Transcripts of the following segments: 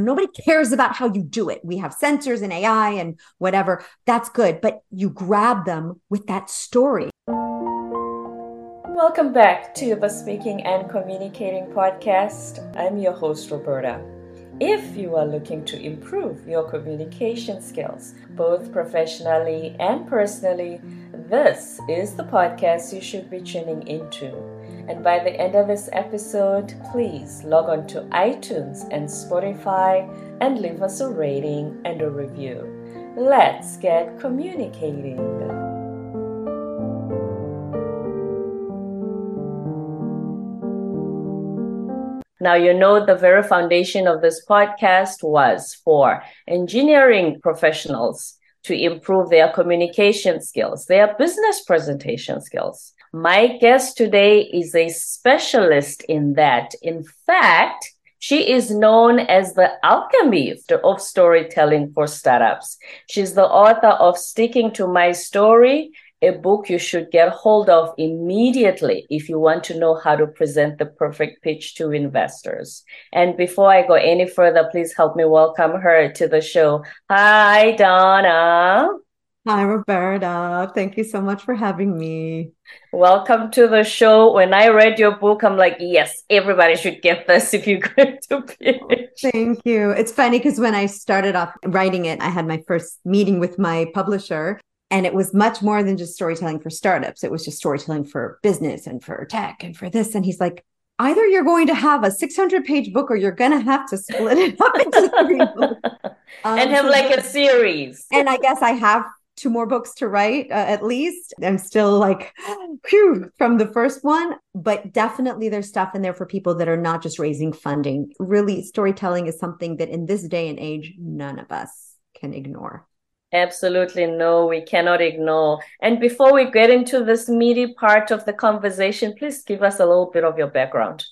Nobody cares about how you do it. We have sensors and AI and whatever. That's good. But you grab them with that story. Welcome back to the Speaking and Communicating Podcast. I'm your host, Roberta. If you are looking to improve your communication skills, both professionally and personally, this is the podcast you should be tuning into. And by the end of this episode, please log on to iTunes and Spotify and leave us a rating and a review. Let's get communicating. Now, you know, the very foundation of this podcast was for engineering professionals to improve their communication skills, their business presentation skills. My guest today is a specialist in that. In fact, she is known as the alchemist of storytelling for startups. She's the author of Sticking to My Story a book you should get hold of immediately if you want to know how to present the perfect pitch to investors. And before I go any further, please help me welcome her to the show. Hi, Donna. Hi, Roberta. Thank you so much for having me. Welcome to the show. When I read your book, I'm like, yes, everybody should get this if you're going to pitch. Thank you. It's funny because when I started off writing it, I had my first meeting with my publisher and it was much more than just storytelling for startups. It was just storytelling for business and for tech and for this. And he's like, either you're going to have a 600 page book or you're going to have to split it up into three books. Um, and have like a series. And I guess I have two more books to write uh, at least. I'm still like, whew, from the first one, but definitely there's stuff in there for people that are not just raising funding. Really, storytelling is something that in this day and age, none of us can ignore. Absolutely no, we cannot ignore. And before we get into this meaty part of the conversation, please give us a little bit of your background.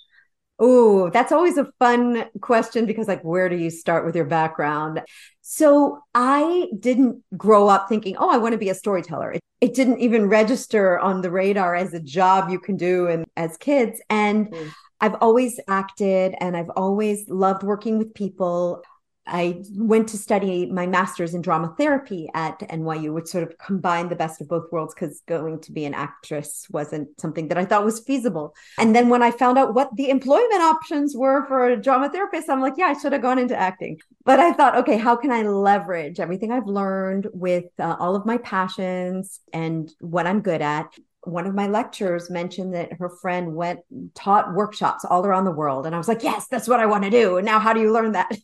Oh, that's always a fun question because, like, where do you start with your background? So, I didn't grow up thinking, oh, I want to be a storyteller. It, it didn't even register on the radar as a job you can do and as kids. And mm. I've always acted and I've always loved working with people. I went to study my master's in drama therapy at NYU, which sort of combined the best of both worlds because going to be an actress wasn't something that I thought was feasible. And then when I found out what the employment options were for a drama therapist, I'm like, yeah, I should have gone into acting. But I thought, okay, how can I leverage everything I've learned with uh, all of my passions and what I'm good at? one of my lecturers mentioned that her friend went taught workshops all around the world and i was like yes that's what i want to do and now how do you learn that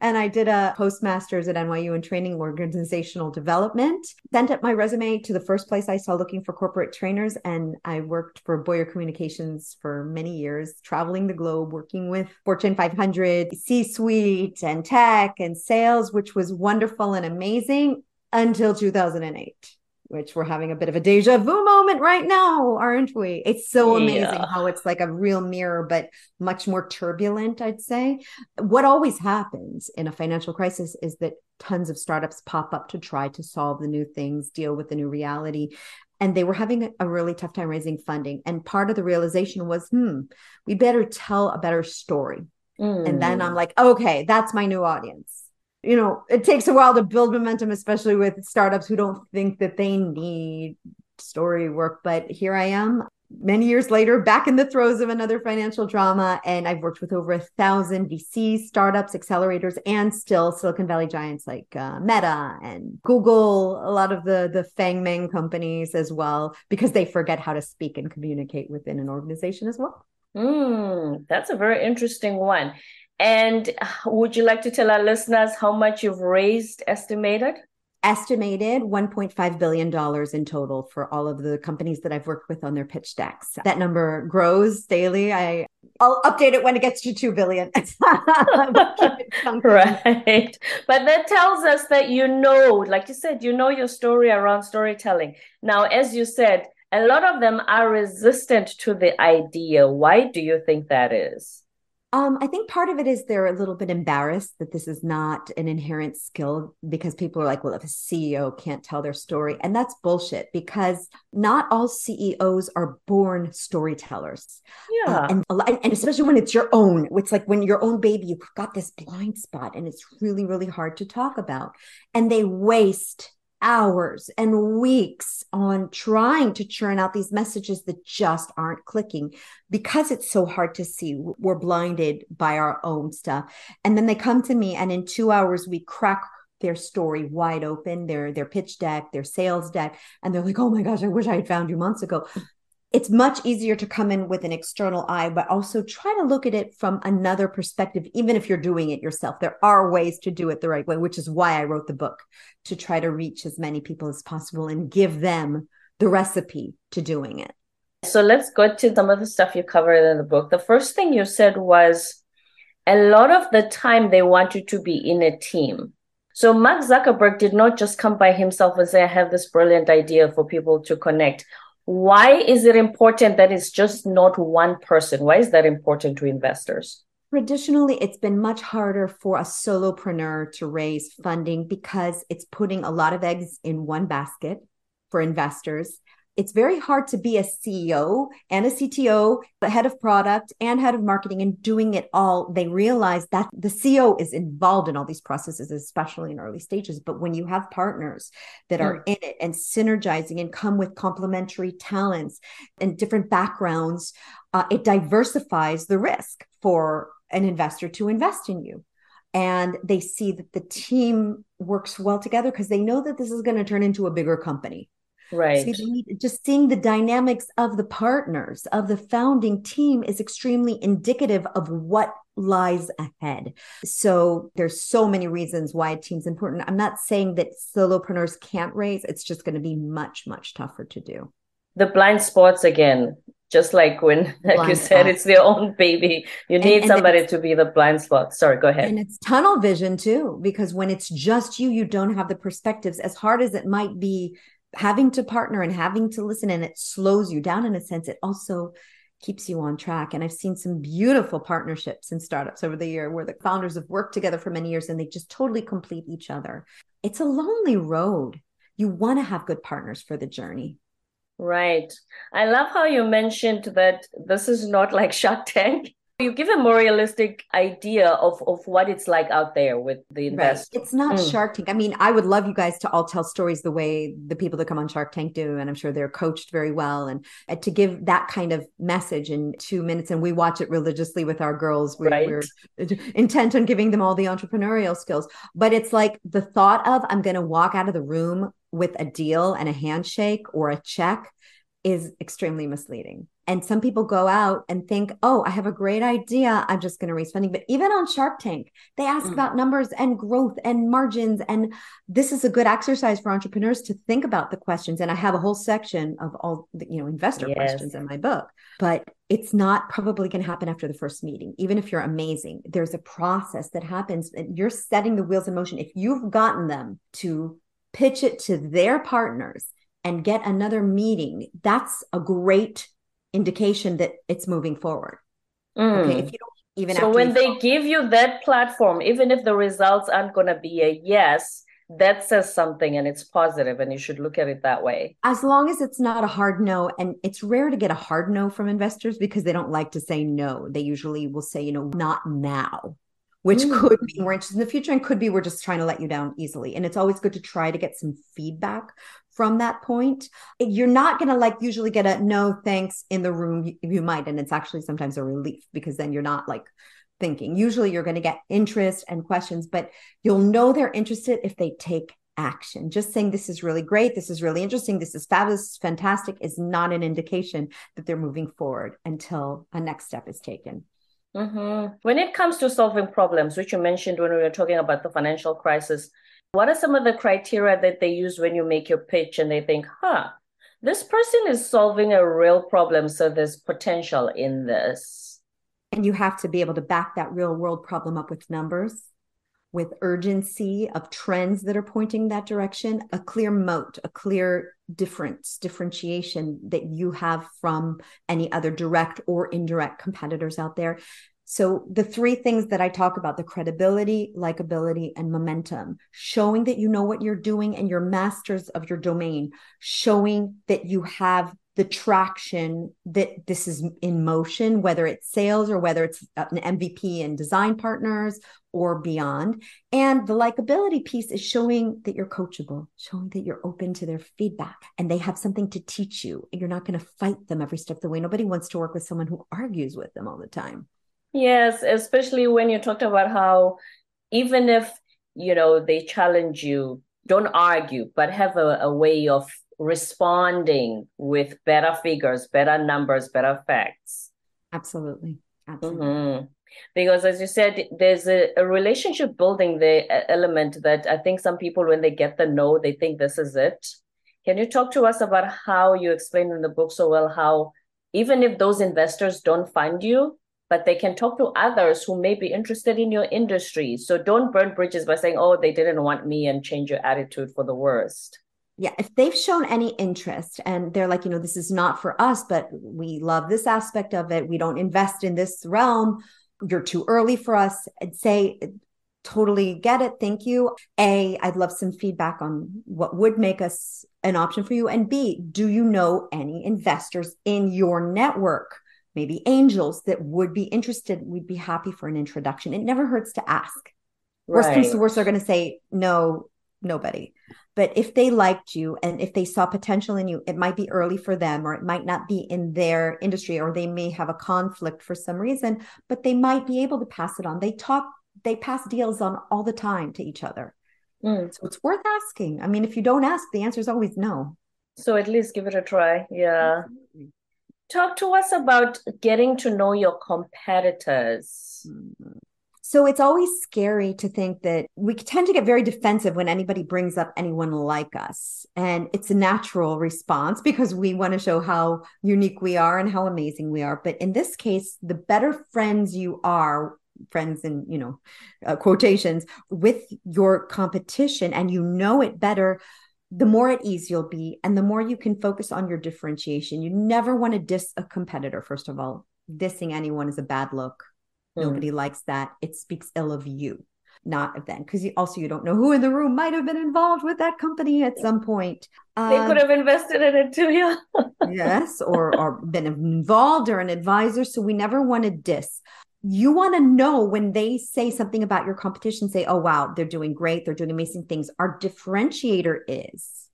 and I did a postmaster's at NYU in training organizational development. Sent up my resume to the first place I saw looking for corporate trainers. And I worked for Boyer Communications for many years, traveling the globe, working with Fortune 500, C suite, and tech and sales, which was wonderful and amazing until 2008 which we're having a bit of a deja vu moment right now, aren't we? It's so amazing yeah. how it's like a real mirror, but much more turbulent, I'd say. What always happens in a financial crisis is that tons of startups pop up to try to solve the new things, deal with the new reality. And they were having a really tough time raising funding. And part of the realization was, hmm, we better tell a better story. Mm. And then I'm mm. like, okay, that's my new audience you know, it takes a while to build momentum, especially with startups who don't think that they need story work. But here I am many years later, back in the throes of another financial drama. And I've worked with over a thousand VCs, startups, accelerators, and still Silicon Valley giants like uh, Meta and Google, a lot of the, the Fang Meng companies as well, because they forget how to speak and communicate within an organization as well. Mm, that's a very interesting one. And would you like to tell our listeners how much you've raised estimated? Estimated $1.5 billion in total for all of the companies that I've worked with on their pitch decks. That number grows daily. I, I'll update it when it gets to 2 billion. right. But that tells us that you know, like you said, you know your story around storytelling. Now, as you said, a lot of them are resistant to the idea. Why do you think that is? Um, I think part of it is they're a little bit embarrassed that this is not an inherent skill because people are like, well, if a CEO can't tell their story, and that's bullshit because not all CEOs are born storytellers. Yeah, uh, and and especially when it's your own, it's like when your own baby, you've got this blind spot, and it's really really hard to talk about, and they waste hours and weeks on trying to churn out these messages that just aren't clicking because it's so hard to see. We're blinded by our own stuff. And then they come to me, and in two hours, we crack their story wide open, their their pitch deck, their sales deck, and they're like, "Oh my gosh, I wish I had found you months ago." It's much easier to come in with an external eye, but also try to look at it from another perspective, even if you're doing it yourself. There are ways to do it the right way, which is why I wrote the book to try to reach as many people as possible and give them the recipe to doing it. So let's go to some of the stuff you covered in the book. The first thing you said was a lot of the time they want you to be in a team. So Mark Zuckerberg did not just come by himself and say, I have this brilliant idea for people to connect why is it important that it's just not one person? Why is that important to investors? Traditionally, it's been much harder for a solopreneur to raise funding because it's putting a lot of eggs in one basket for investors it's very hard to be a CEO and a CTO, the head of product and head of marketing and doing it all. They realize that the CEO is involved in all these processes, especially in early stages. But when you have partners that are mm. in it and synergizing and come with complementary talents and different backgrounds, uh, it diversifies the risk for an investor to invest in you and they see that the team works well together because they know that this is going to turn into a bigger company Right. just seeing the dynamics of the partners of the founding team is extremely indicative of what lies ahead. So there's so many reasons why a team's important. I'm not saying that solopreneurs can't raise, it's just going to be much, much tougher to do. The blind spots again, just like when, like blind you said, it's their own baby. You need and, and somebody to be the blind spot. Sorry, go ahead. And it's tunnel vision too, because when it's just you, you don't have the perspectives. As hard as it might be having to partner and having to listen and it slows you down in a sense. It also keeps you on track. And i've seen some beautiful partnerships and startups over the year where the founders have worked together for many years and they just totally complete each other. It's a lonely road. You want to have good partners for the journey. Right. I love how you mentioned that this is not like shark tank you give a more realistic idea of, of what it's like out there with the investors. Right. It's not mm. Shark Tank. I mean, I would love you guys to all tell stories the way the people that come on Shark Tank do. And I'm sure they're coached very well. And uh, to give that kind of message in two minutes, and we watch it religiously with our girls. We, right. We're intent on giving them all the entrepreneurial skills. But it's like the thought of I'm going to walk out of the room with a deal and a handshake or a check is extremely misleading. And some people go out and think, oh, I have a great idea. I'm just going to raise funding. But even on Shark Tank, they ask mm. about numbers and growth and margins. And this is a good exercise for entrepreneurs to think about the questions. And I have a whole section of all the, you know, investor yes. questions in my book. But it's not probably going to happen after the first meeting, even if you're amazing. There's a process that happens. And you're setting the wheels in motion. If you've gotten them to pitch it to their partners and get another meeting, that's a great indication that it's moving forward. Mm. Okay. If you don't even so when they give you that platform, even if the results aren't going to be a yes, that says something and it's positive and you should look at it that way. As long as it's not a hard no. And it's rare to get a hard no from investors because they don't like to say no. They usually will say, you know, not now which mm. could be more interesting in the future and could be we're just trying to let you down easily. And it's always good to try to get some feedback from that point. You're not going to like usually get a no thanks in the room. You, you might, and it's actually sometimes a relief because then you're not like thinking. Usually you're going to get interest and questions, but you'll know they're interested if they take action. Just saying this is really great, this is really interesting, this is fabulous, fantastic is not an indication that they're moving forward until a next step is taken. Mm-hmm. When it comes to solving problems, which you mentioned when we were talking about the financial crisis, what are some of the criteria that they use when you make your pitch and they think, huh, this person is solving a real problem, so there's potential in this? And you have to be able to back that real world problem up with numbers, with urgency of trends that are pointing that direction, a clear moat, a clear difference, differentiation that you have from any other direct or indirect competitors out there. So the three things that I talk about, the credibility, likability, and momentum, showing that you know what you're doing and you're masters of your domain, showing that you have the traction that this is in motion, whether it's sales or whether it's an MVP and design partners or beyond. And the likability piece is showing that you're coachable, showing that you're open to their feedback and they have something to teach you. You're not going to fight them every step of the way. Nobody wants to work with someone who argues with them all the time. Yes, especially when you talked about how even if, you know, they challenge you, don't argue, but have a, a way of responding with better figures, better numbers, better facts. Absolutely. Absolutely. Mm-hmm. Because as you said, there's a, a relationship building the element that I think some people, when they get the no, they think this is it. Can you talk to us about how you explain in the book so well how even if those investors don't find you, but they can talk to others who may be interested in your industry. So don't burn bridges by saying, oh, they didn't want me and change your attitude for the worst. Yeah, if they've shown any interest and they're like, you know, this is not for us, but we love this aspect of it. We don't invest in this realm. You're too early for us. I'd say totally get it. Thank you. A, I'd love some feedback on what would make us an option for you. And B, do you know any investors in your network? Maybe angels that would be interested. We'd be happy for an introduction. It never hurts to ask. Right. Worst comes to worst, they're going to say, no, nobody. But if they liked you and if they saw potential in you, it might be early for them or it might not be in their industry or they may have a conflict for some reason, but they might be able to pass it on. They talk, they pass deals on all the time to each other. Mm. So it's worth asking. I mean, if you don't ask, the answer is always no. So at least give it a try. Yeah. Absolutely. Talk to us about getting to know your competitors. Mm-hmm. So it's always scary to think that we tend to get very defensive when anybody brings up anyone like us. And it's a natural response because we want to show how unique we are and how amazing we are. But in this case, the better friends you are, friends in, you know, uh, quotations with your competition and you know it better, the more at ease you'll be and the more you can focus on your differentiation. You never want to diss a competitor, first of all. Dissing anyone is a bad look Mm. Nobody likes that. It speaks ill of you, not of them. Because you also you don't know who in the room might have been involved with that company at some point. They um, could have invested in it too, yeah. yes, or or been involved or an advisor. So we never want to diss you want to know when they say something about your competition, say, oh, wow, they're doing great. They're doing amazing things. Our differentiator is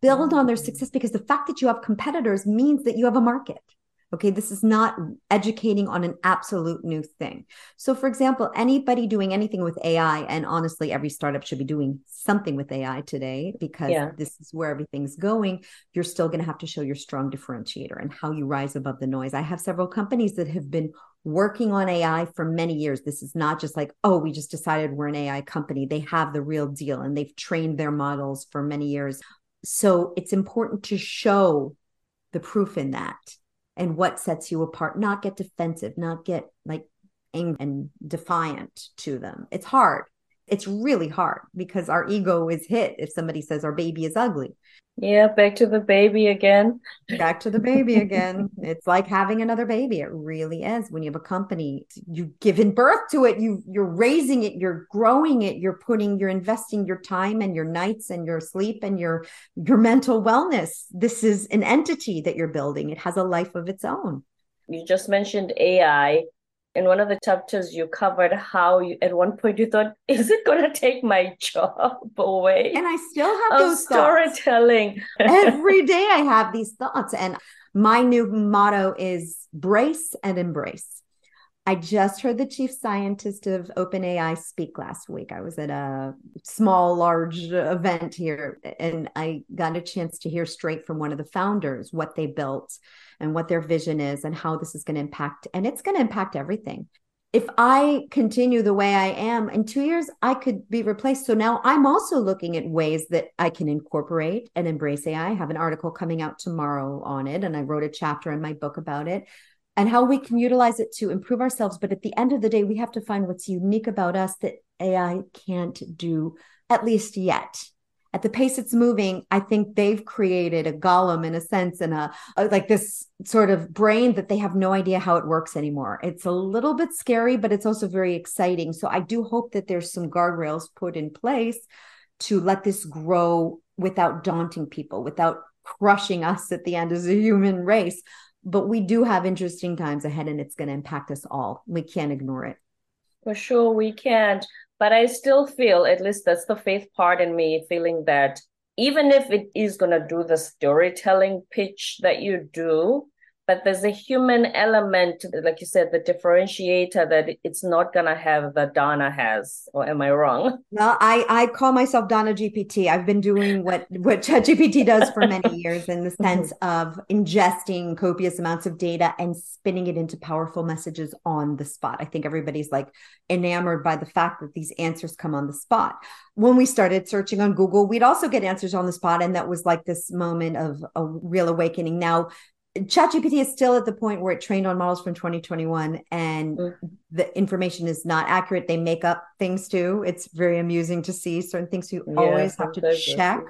build on their mm. success because the fact that you have competitors means that you have a market. Okay, this is not educating on an absolute new thing. So, for example, anybody doing anything with AI, and honestly, every startup should be doing something with AI today because yeah. this is where everything's going. You're still going to have to show your strong differentiator and how you rise above the noise. I have several companies that have been working on AI for many years. This is not just like, oh, we just decided we're an AI company. They have the real deal and they've trained their models for many years. So, it's important to show the proof in that and what sets you apart not get defensive not get like angry and defiant to them. It's hard it's really hard because our ego is hit if somebody says our baby is ugly. Yeah back to the baby again. Back to the baby again. It's like having another baby. It really is. When you have a company you've given birth to it. You you're raising it. You're growing it. You're putting you're investing your time and your nights and your sleep and your your mental wellness. This is an entity that you're building. It has a life of its own. You just mentioned ai in one of the chapters you covered how you at one point you thought is it going to take my job away? And i still have those storytelling. Every day i have these thoughts and my new motto is brace and embrace I just heard the chief scientist of OpenAI speak last week. I was at a small, large event here, and I got a chance to hear straight from one of the founders what they built and what their vision is and how this is going to impact. And it's going to impact everything. If I continue the way I am in two years, I could be replaced. So now I'm also looking at ways that I can incorporate and embrace AI. I have an article coming out tomorrow on it, and I wrote a chapter in my book about it and how we can utilize it to improve ourselves. But at the end of the day, we have to find what's unique about us that AI can't do, at least yet. at the pace it's moving, I think they've created a golem in a sense and a, a, like this sort of brain that they have no idea how it works anymore. It's a little bit scary, but it's also very exciting. So I do hope that there's some guardrails put in place to let this grow without daunting people, without crushing us at the end as a human race. But we do have interesting times ahead and it's going to impact us all. We can't ignore it. For sure, we can't. But I still feel, at least that's the faith part in me, feeling that even if it is going to do the storytelling pitch that you do, but there's a human element, like you said, the differentiator that it's not gonna have that Donna has. Or am I wrong? No, I I call myself Donna GPT. I've been doing what what ChatGPT does for many years in the sense of ingesting copious amounts of data and spinning it into powerful messages on the spot. I think everybody's like enamored by the fact that these answers come on the spot. When we started searching on Google, we'd also get answers on the spot, and that was like this moment of a real awakening. Now ChatGPT is still at the point where it trained on models from 2021 and mm-hmm. the information is not accurate. They make up things too. It's very amusing to see certain things you yeah, always have to check.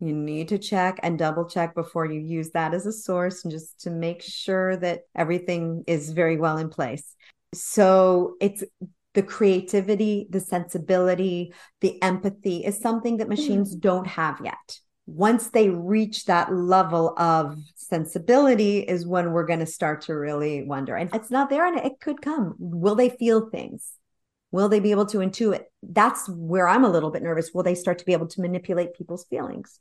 You need to check and double check before you use that as a source and just to make sure that everything is very well in place. So it's the creativity, the sensibility, the empathy is something that machines mm. don't have yet once they reach that level of sensibility is when we're going to start to really wonder. And it's not there and it could come. Will they feel things? Will they be able to intuit? That's where i'm a little bit nervous. Will they start to be able to manipulate people's feelings?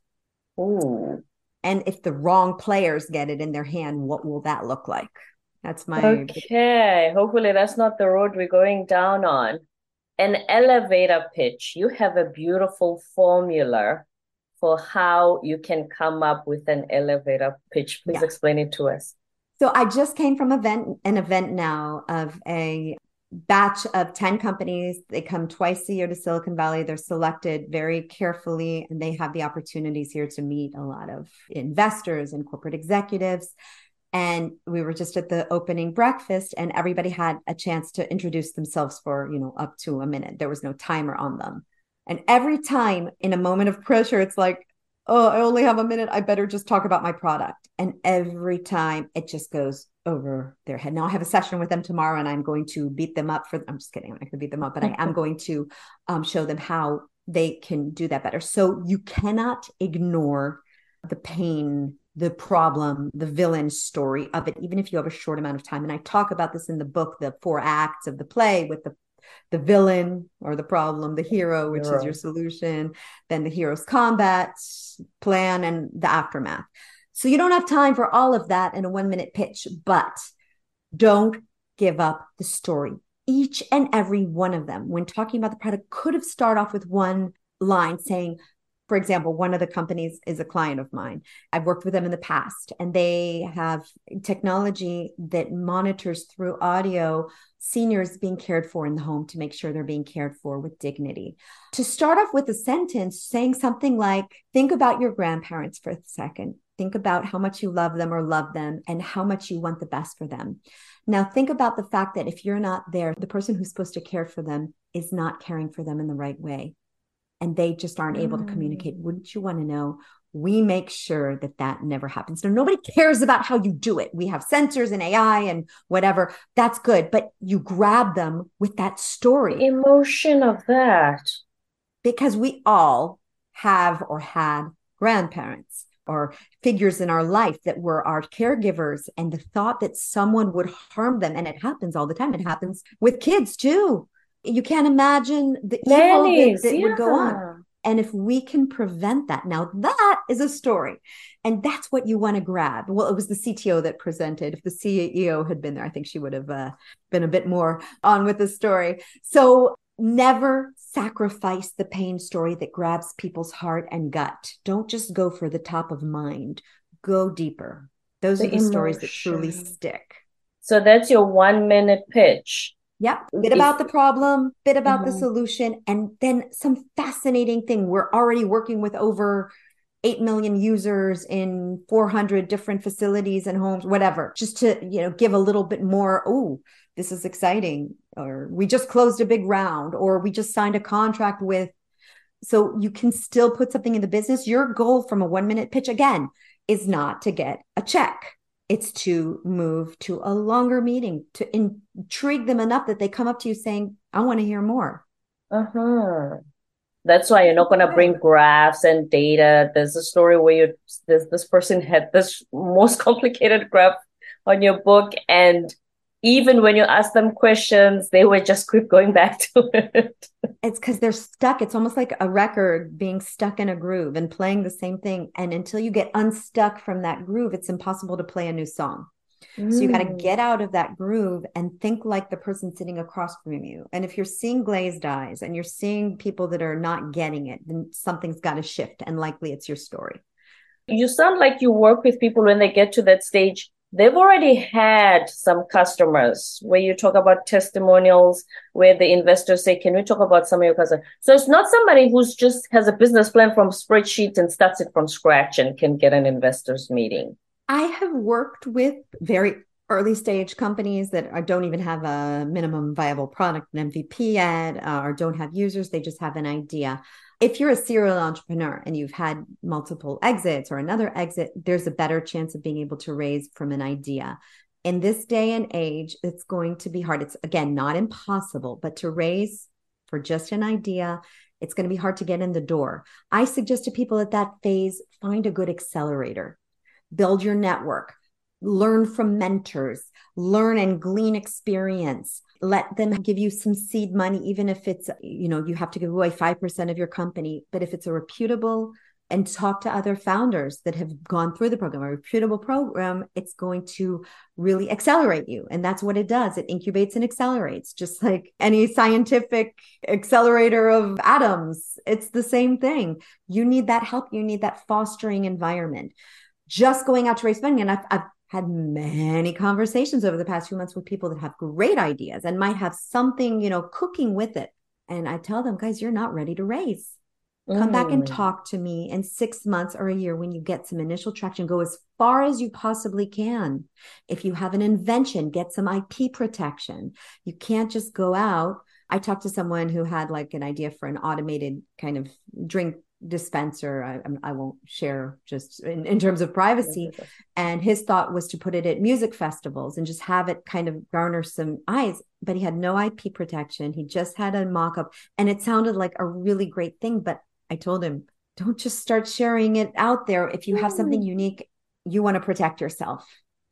Oh and if the wrong players get it in their hand what will that look like? That's my okay. Hopefully that's not the road we're going down on. An elevator pitch. You have a beautiful formula for how you can come up with an elevator pitch. Please yeah. explain it to us. So I just came from event an event now of a batch of 10 companies. They come twice a year to Silicon Valley. They're selected very carefully and they have the opportunities here to meet a lot of investors and corporate executives. And we were just at the opening breakfast and everybody had a chance to introduce themselves for, you know, up to a minute. There was no timer on them. And every time in a moment of pressure, it's like, oh, I only have a minute. I better just talk about my product. And every time it just goes over their head. Now I have a session with them tomorrow and I'm going to beat them up for, I'm just kidding. I'm not going to beat them up, but I am going to um, show them how they can do that better. So you cannot ignore the pain, the problem, the villain story of it, even if you have a short amount of time. And I talk about this in the book, The Four Acts of the Play, with the the villain or the problem, the hero, which hero. is your solution, then the hero's combat plan, and the aftermath. So you don't have time for all of that in a one minute pitch, but don't give up the story. Each and every one of them, when talking about the product, could have started off with one line saying, for example, one of the companies is a client of mine. I've worked with them in the past, and they have technology that monitors through audio seniors being cared for in the home to make sure they're being cared for with dignity. To start off with a sentence saying something like, Think about your grandparents for a second. Think about how much you love them or love them and how much you want the best for them. Now, think about the fact that if you're not there, the person who's supposed to care for them is not caring for them in the right way and they just aren't able to communicate. Mm. Wouldn't you want to know? We make sure that that never happens. Now, nobody cares about how you do it. We have sensors and AI and whatever. That's good. But you grab them with that story. Emotion of that. Because we all have or had grandparents or figures in our life that were our caregivers and the thought that someone would harm them and it happens all the time it happens with kids too you can't imagine the evil that, that yeah. would go on. And if we can prevent that, now that is a story. And that's what you want to grab. Well, it was the CTO that presented. If the CEO had been there, I think she would have uh, been a bit more on with the story. So never sacrifice the pain story that grabs people's heart and gut. Don't just go for the top of mind, go deeper. Those the are the emotion. stories that truly stick. So that's your one minute pitch. Yeah, bit about the problem, bit about mm-hmm. the solution, and then some fascinating thing. We're already working with over 8 million users in 400 different facilities and homes, whatever, just to, you know, give a little bit more, oh, this is exciting. Or we just closed a big round, or we just signed a contract with So you can still put something in the business. Your goal from a one minute pitch, again, is not to get a check. It's to move to a longer meeting to intrigue them enough that they come up to you saying, I want to hear more. Uh huh. That's why you're not going to bring graphs and data. There's a story where you this this person had this most complicated graph on your book, and even when you ask them questions, they would just keep going back to it. It's because they're stuck. It's almost like a record being stuck in a groove and playing the same thing. And until you get unstuck from that groove, it's impossible to play a new song. Mm. So you got to get out of that groove and think like the person sitting across from you. And if you're seeing glazed eyes and you're seeing people that are not getting it, then something's got to shift. And likely it's your story. You sound like you work with people when they get to that stage. They've already had some customers where you talk about testimonials, where the investors say, Can we talk about some of your customers? So it's not somebody who's just has a business plan from spreadsheets and starts it from scratch and can get an investors meeting. I have worked with very early stage companies that don't even have a minimum viable product, an MVP yet, uh, or don't have users. They just have an idea. If you're a serial entrepreneur and you've had multiple exits or another exit, there's a better chance of being able to raise from an idea. In this day and age, it's going to be hard. It's again not impossible, but to raise for just an idea, it's going to be hard to get in the door. I suggest to people at that phase find a good accelerator build your network, learn from mentors, learn and glean experience. Let them give you some seed money, even if it's, you know, you have to give away 5% of your company. But if it's a reputable and talk to other founders that have gone through the program, a reputable program, it's going to really accelerate you. And that's what it does. It incubates and accelerates, just like any scientific accelerator of atoms. It's the same thing. You need that help, you need that fostering environment just going out to raise money And I've, I've had many conversations over the past few months with people that have great ideas and might have something, you know, cooking with it. And I tell them, guys, you're not ready to raise. Come mm. back and mm. talk to me in six months or a year when you get some initial traction. Go as far as you possibly can. If you have an invention, get some IP protection. You can't just go out. I talked to someone who had like an idea for an automated kind of drink dispenser. I, I won't share just in, in terms of privacy. And his thought was to put it at music festivals and just have it kind of garner some eyes but he had no ip protection. He just had a mock-up and it sounded like a really great thing but i told him don't just start sharing it out there. If you have something mm. unique you want to protect yourself.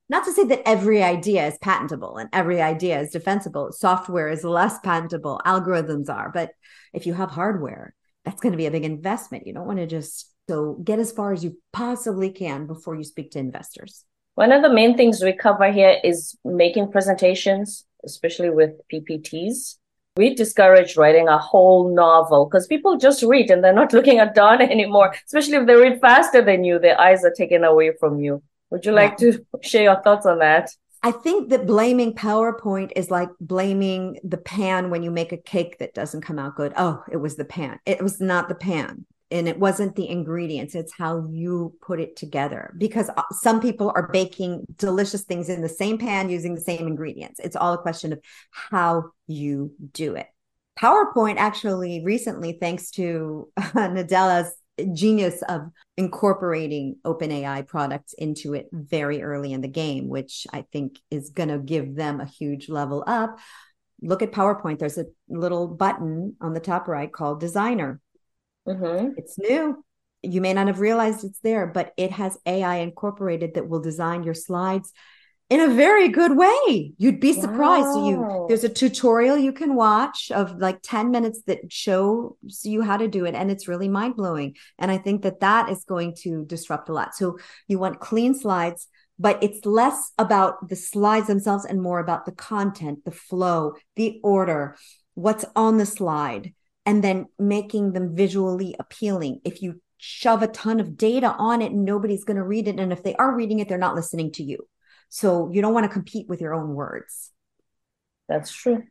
Not to say that every idea is patentable and every idea is defensible. Software is less patentable. Algorithms are but if you have hardware that's going to be a big investment. You don't want to just so get as far as you possibly can before you speak to investors. One of the main things we cover here is making presentations, especially with PPTs. We discourage writing a whole novel because people just read and they're not looking at Donna anymore, especially if they read faster than you, their eyes are taken away from you. Would you like yeah. to share your thoughts on that? I think that blaming PowerPoint is like blaming the pan when you make a cake that doesn't come out good. Oh, it was the pan. It was not the pan. And it wasn't the ingredients, it's how you put it together. Because uh, some people are baking delicious things in the same pan using the same ingredients. It's all a question of how you do it. PowerPoint actually recently, thanks to Nadella's genius of incorporating OpenAI products into it very early in the game, which I think is going to give them a huge level up. Look at PowerPoint. There's a little button on the top right called Designer. Mm-hmm. It's new. You may not have realized it's there, but it has AI incorporated that will design your slides in a very good way. You'd be surprised. Wow. You there's a tutorial you can watch of like 10 minutes that shows you how to do it and it's really mind-blowing. And I think that that is going to disrupt a lot. So you want clean slides, but it's less about the slides themselves and more about the content, the flow, the order, what's on the slide and then making them visually appealing. If you shove a ton of data on it, nobody's going to read it and if they are reading it, they're not listening to you. So you don't want to compete with your own words. That's true.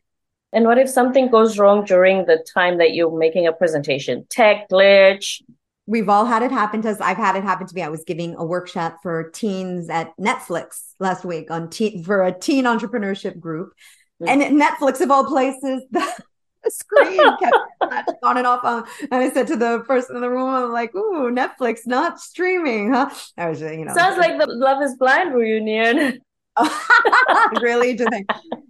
And what if something goes wrong during the time that you're making a presentation? Tech glitch. We've all had it happen to us. I've had it happen to me. I was giving a workshop for teens at Netflix last week on teen for a teen entrepreneurship group. Mm-hmm. And Netflix of all places, the, the screen kept on and off on. And I said to the person in the room, I'm like, ooh, Netflix not streaming, huh? I was, you know. Sounds like the Love is Blind reunion. really? Do they?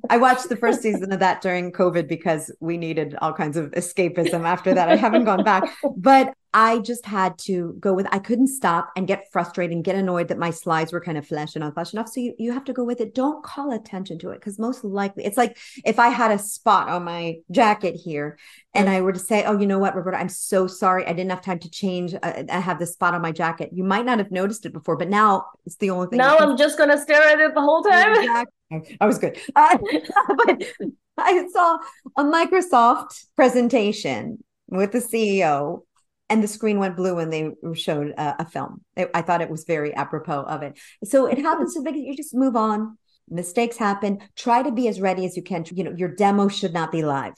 I watched the first season of that during COVID because we needed all kinds of escapism after that. I haven't gone back, but I just had to go with I couldn't stop and get frustrated and get annoyed that my slides were kind of flesh and flesh enough. So you, you have to go with it. Don't call attention to it because most likely it's like if I had a spot on my jacket here and I were to say, Oh, you know what, Roberta, I'm so sorry. I didn't have time to change. Uh, I have this spot on my jacket. You might not have noticed it before, but now it's the only thing. Now I'm just going to stare at it the whole time. Exactly. I was good. Uh, but I saw a Microsoft presentation with the CEO and the screen went blue when they showed a, a film. It, I thought it was very apropos of it. So it happens so be you just move on. Mistakes happen. Try to be as ready as you can. You know, your demo should not be live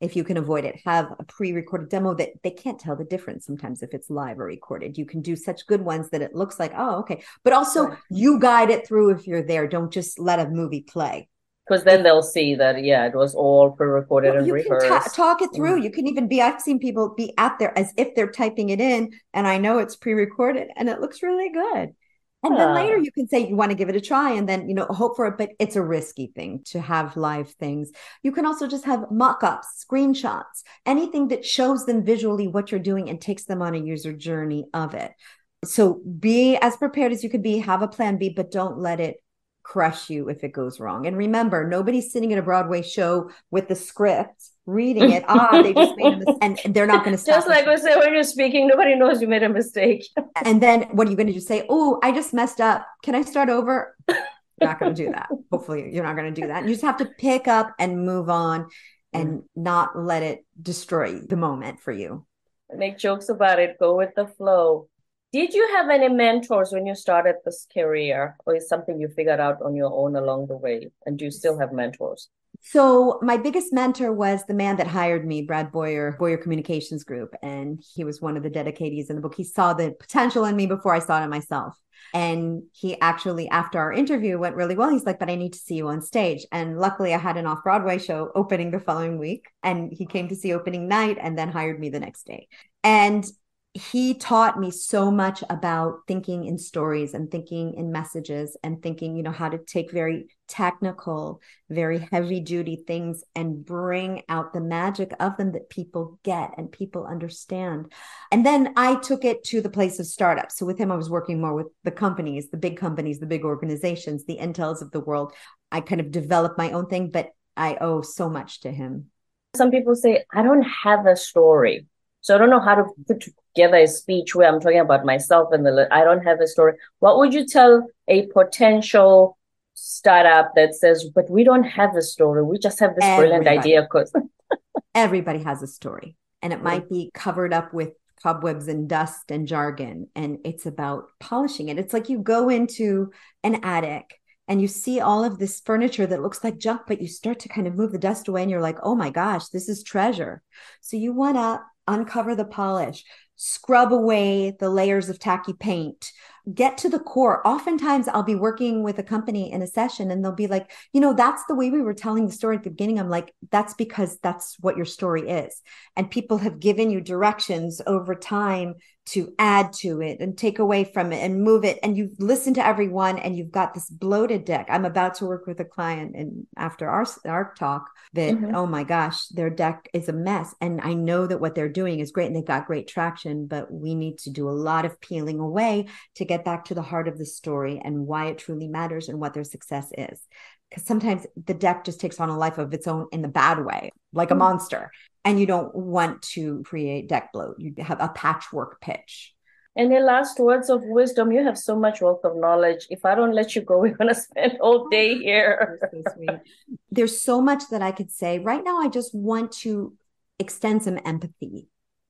if you can avoid it. Have a pre-recorded demo that they can't tell the difference sometimes if it's live or recorded. You can do such good ones that it looks like, oh, okay. But also right. you guide it through if you're there. Don't just let a movie play because then they'll see that yeah it was all pre-recorded well, and rehearsed. talk it through. Mm. you can even be i've seen people be out there as if they're typing it in and i know it's pre-recorded and it looks really good. And then later you can say you want to give it a try and then you know hope for it but it's a risky thing to have live things. You can also just have mock-ups screenshots anything that shows them visually what you're doing and takes them on a user journey of it. So be as prepared as you could be have a plan b but don't let it crush you if it goes wrong. And remember, nobody's sitting in a Broadway show with the script reading it. ah, they just made a mistake, and they're not going to stop. Just like we say when you're speaking, nobody knows you made a mistake. and then what are you going to do? Say, "Oh, I just messed up. Can I start over?" You're not going to do that. Hopefully, you're not going to do that. You just have to pick up and move on, and mm. not let it destroy the moment for you. Make jokes about it. Go with the flow. Did you have any mentors when you started this career, or is something you figured out on your own along the way? And do you still have mentors? So my biggest mentor was the man that hired me, Brad Boyer, Boyer Communications Group, and he was one of the dedicatees in the book. He saw the potential in me before I saw it in myself. And he actually, after our interview went really well, he's like, but I need to see you on stage. And luckily, I had an off Broadway show opening the following week. And he came to see opening night and then hired me the next day. And he taught me so much about thinking in stories and thinking in messages and thinking you know how to take very technical very heavy duty things and bring out the magic of them that people get and people understand. And then i took it to the place of startups so with him i was working more with the companies the big companies the big organizations the intels of the world. I kind of developed my own thing but i owe so much to him. Some people say i don't have a story so I don't know how to put together a speech where I'm talking about myself and the I don't have a story. What would you tell a potential startup that says, "But we don't have a story. We just have this Everybody. brilliant idea." Because Everybody has a story, and it might mm-hmm. be covered up with cobwebs and dust and jargon, and it's about polishing it. It's like you go into an attic and you see all of this furniture that looks like junk, but you start to kind of move the dust away and you're like, oh my gosh, this is treasure. So you want to uncover the polish, scrub away the layers of tacky paint, get to the core. Oftentimes, I'll be working with a company in a session and they'll be like, you know, that's the way we were telling the story at the beginning. I'm like, that's because that's what your story is. And people have given you directions over time to add to it and take away from it and move it and you've listened to everyone and you've got this bloated deck i'm about to work with a client and after our our talk that mm-hmm. oh my gosh their deck is a mess and i know that what they're doing is great and they've got great traction but we need to do a lot of peeling away to get back to the heart of the story and why it truly matters and what their success is because sometimes the deck just takes on a life of its own in the bad way like a mm-hmm. monster and you don't want to create deck bloat. You have a patchwork pitch. And the last words of wisdom, you have so much wealth of knowledge. If I don't let you go, we're going to spend all day here. so There's so much that I could say. Right now, I just want to extend some empathy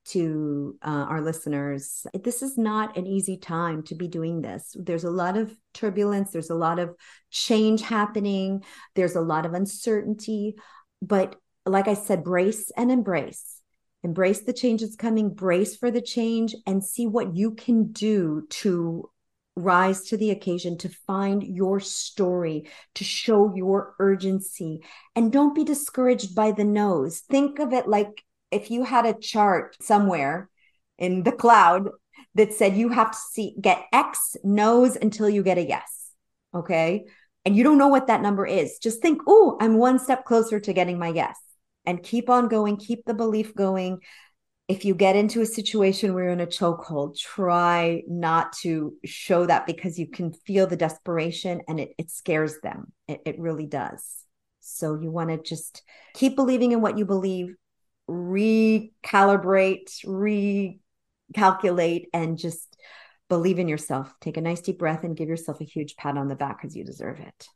to uh, our listeners. This is not an easy time to be doing this. There's a lot of turbulence, there's a lot of change happening, there's a lot of uncertainty. But like I said, brace and embrace. Embrace the change that's coming, brace for the change, and see what you can do to rise to the occasion to find your story, to show your urgency. And don't be discouraged by the no's. Think of it like if you had a chart somewhere in the cloud that said you have to see get X no's until you get a yes. Okay. And you don't know what that number is. Just think, oh, I'm one step closer to getting my yes. And keep on going, keep the belief going if you get into a situation where you're in a chokehold, try not to show that because you can feel the desperation and it, it scares them. It, it really does. So you want to just keep believing in what you believe, recalibrate, recalculate, and just believe in yourself. Take a nice deep breath and give yourself a huge pat on the back because you deserve it.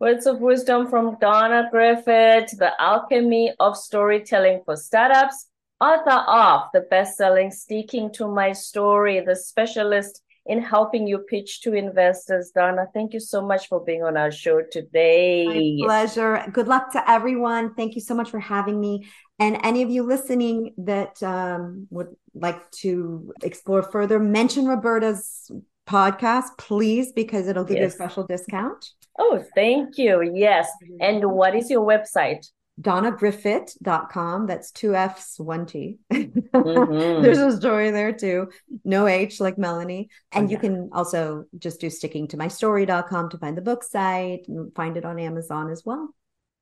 Words of wisdom from Donna Griffit, The Alchemy of Storytelling for Startups author of the best-selling Sticking to My Story, the specialist in helping you pitch to investors. Donna, thank you so much for being on our show today. My pleasure. Good luck to everyone. Thank you so much for having me. And any of you listening that um, would like to explore further, mention Roberta's podcast, please, because it'll give yes. you a special discount. Oh, thank you. Yes. And what is your website? donnagriffit.com. That's two F's, one T. Mm-hmm. There's a story there too. No H like Melanie. And you can also just do sticking to my story.com to find the book site and find it on Amazon as well.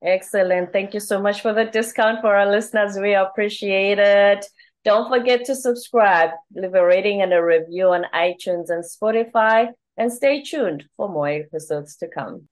Excellent. Thank you so much for the discount for our listeners. We appreciate it. Don't forget to subscribe, leave a rating and a review on iTunes and Spotify, and stay tuned for more episodes to come.